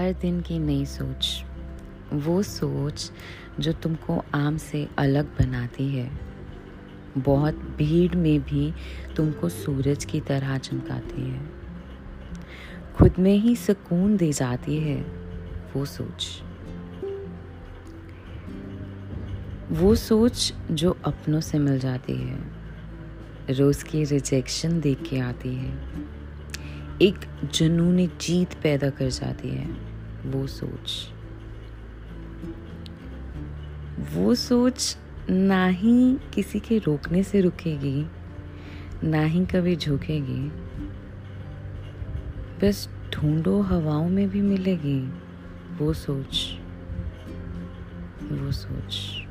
हर दिन की नई सोच, वो सोच जो तुमको आम से अलग बनाती है। बहुत भीड़ में भी तुमको सूरज की तरह चमकाती है। खुद में ही सुकून दे जाती है वो सोच। वो सोच जो अपनों से मिल जाती है, रोज़ की रिजेक्शन देख के आती है। एक जुनून जीत पैदा कर जाती है। वो सोच वो सोच ना ही किसी के रोकने से रुकेगी, ना ही कभी झुकेगी। बस ढूंढो हवाओं में भी मिलेगी। वो सोच वो सोच